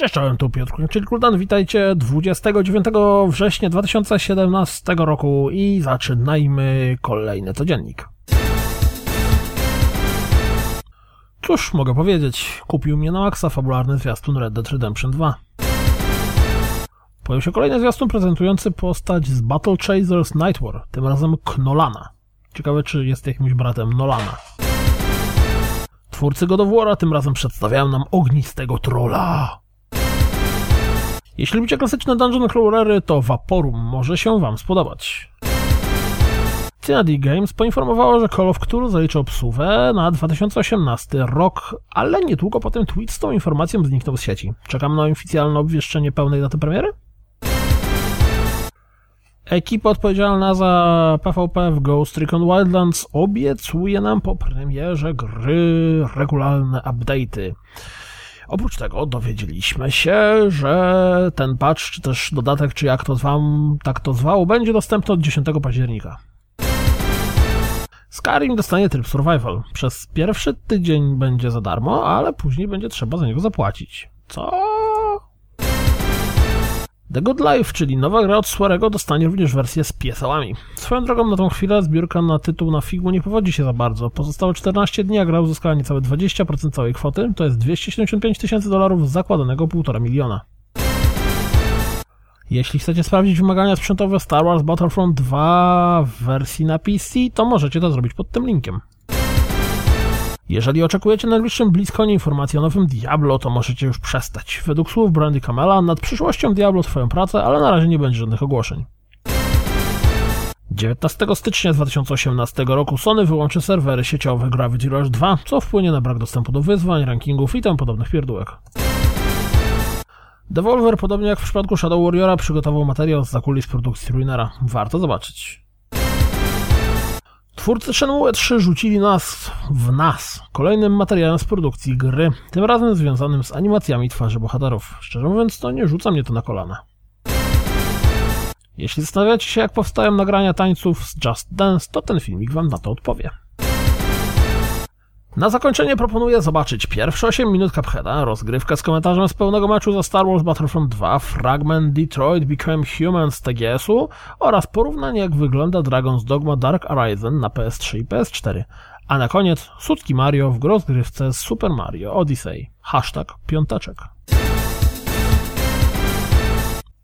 Cześć, czołem, tu Piotr czyli Kuldan. Witajcie 29 września 2017 roku i zaczynajmy kolejny codziennik. Cóż mogę powiedzieć? Kupił mnie na maksa fabularny zwiastun Red Dead Redemption 2. Pojawił się kolejny zwiastun prezentujący postać z Battle Chasers Night War, tym razem Knolana. Ciekawe, czy jest jakimś bratem Nolana. Twórcy God of War'a tym razem przedstawiają nam ognistego trolla. Jeśli lubicie klasyczne dungeon crawlery, to Vaporum może się wam spodobać. Cincinnati Games poinformowało, że Call of Cthulhu zaliczy obsuwę na 2018 rok, ale niedługo potem tweet z tą informacją zniknął z sieci. Czekam na oficjalne obwieszczenie pełnej daty premiery? Ekipa odpowiedzialna za PvP w Ghost Recon Wildlands obiecuje nam po premierze gry regularne update'y. Oprócz tego dowiedzieliśmy się, że ten patch, czy też dodatek, czy jak to zwam, tak to zwał, będzie dostępny od 10 października. Skyrim dostanie tryb survival. Przez pierwszy tydzień będzie za darmo, ale później będzie trzeba za niego zapłacić. Co? The Good Life, czyli nowa gra od Swarego, dostanie również wersję z piesełami. Swoją drogą na tą chwilę zbiórka na tytuł na Figu nie powodzi się za bardzo. Pozostałe 14 dni, a gra uzyskała niecałe 20% całej kwoty, to jest 275 tysięcy dolarów zakładanego 1,5 miliona. Jeśli chcecie sprawdzić wymagania sprzętowe Star Wars Battlefront 2 w wersji na PC, to możecie to zrobić pod tym linkiem. Jeżeli oczekujecie na najbliższym BlizzConie informacji o nowym Diablo, to możecie już przestać. Według słów Brandy Kamela nad przyszłością Diablo trwają prace, ale na razie nie będzie żadnych ogłoszeń. 19 stycznia 2018 roku Sony wyłączy serwery sieciowe Gravity Rush 2, co wpłynie na brak dostępu do wyzwań, rankingów i tam podobnych pierdółek. Devolver, podobnie jak w przypadku Shadow Warriora, przygotował materiał z zakulis produkcji Ruinera. Warto zobaczyć. Twórcy Shenmue 3 rzucili nas w nas kolejnym materiałem z produkcji gry, tym razem związanym z animacjami twarzy bohaterów. Szczerze mówiąc, to nie rzuca mnie to na kolana. Jeśli zastanawiacie się, jak powstają nagrania tańców z Just Dance, to ten filmik wam na to odpowie. Na zakończenie proponuję zobaczyć pierwsze 8 minut Cupheada, rozgrywkę z komentarzem z pełnego meczu za Star Wars Battlefront 2, fragment Detroit Become Human z TGS-u oraz porównanie jak wygląda Dragon's Dogma Dark Horizon na PS3 i PS4. A na koniec sutki Mario w rozgrywce z Super Mario Odyssey. Hashtag piąteczek.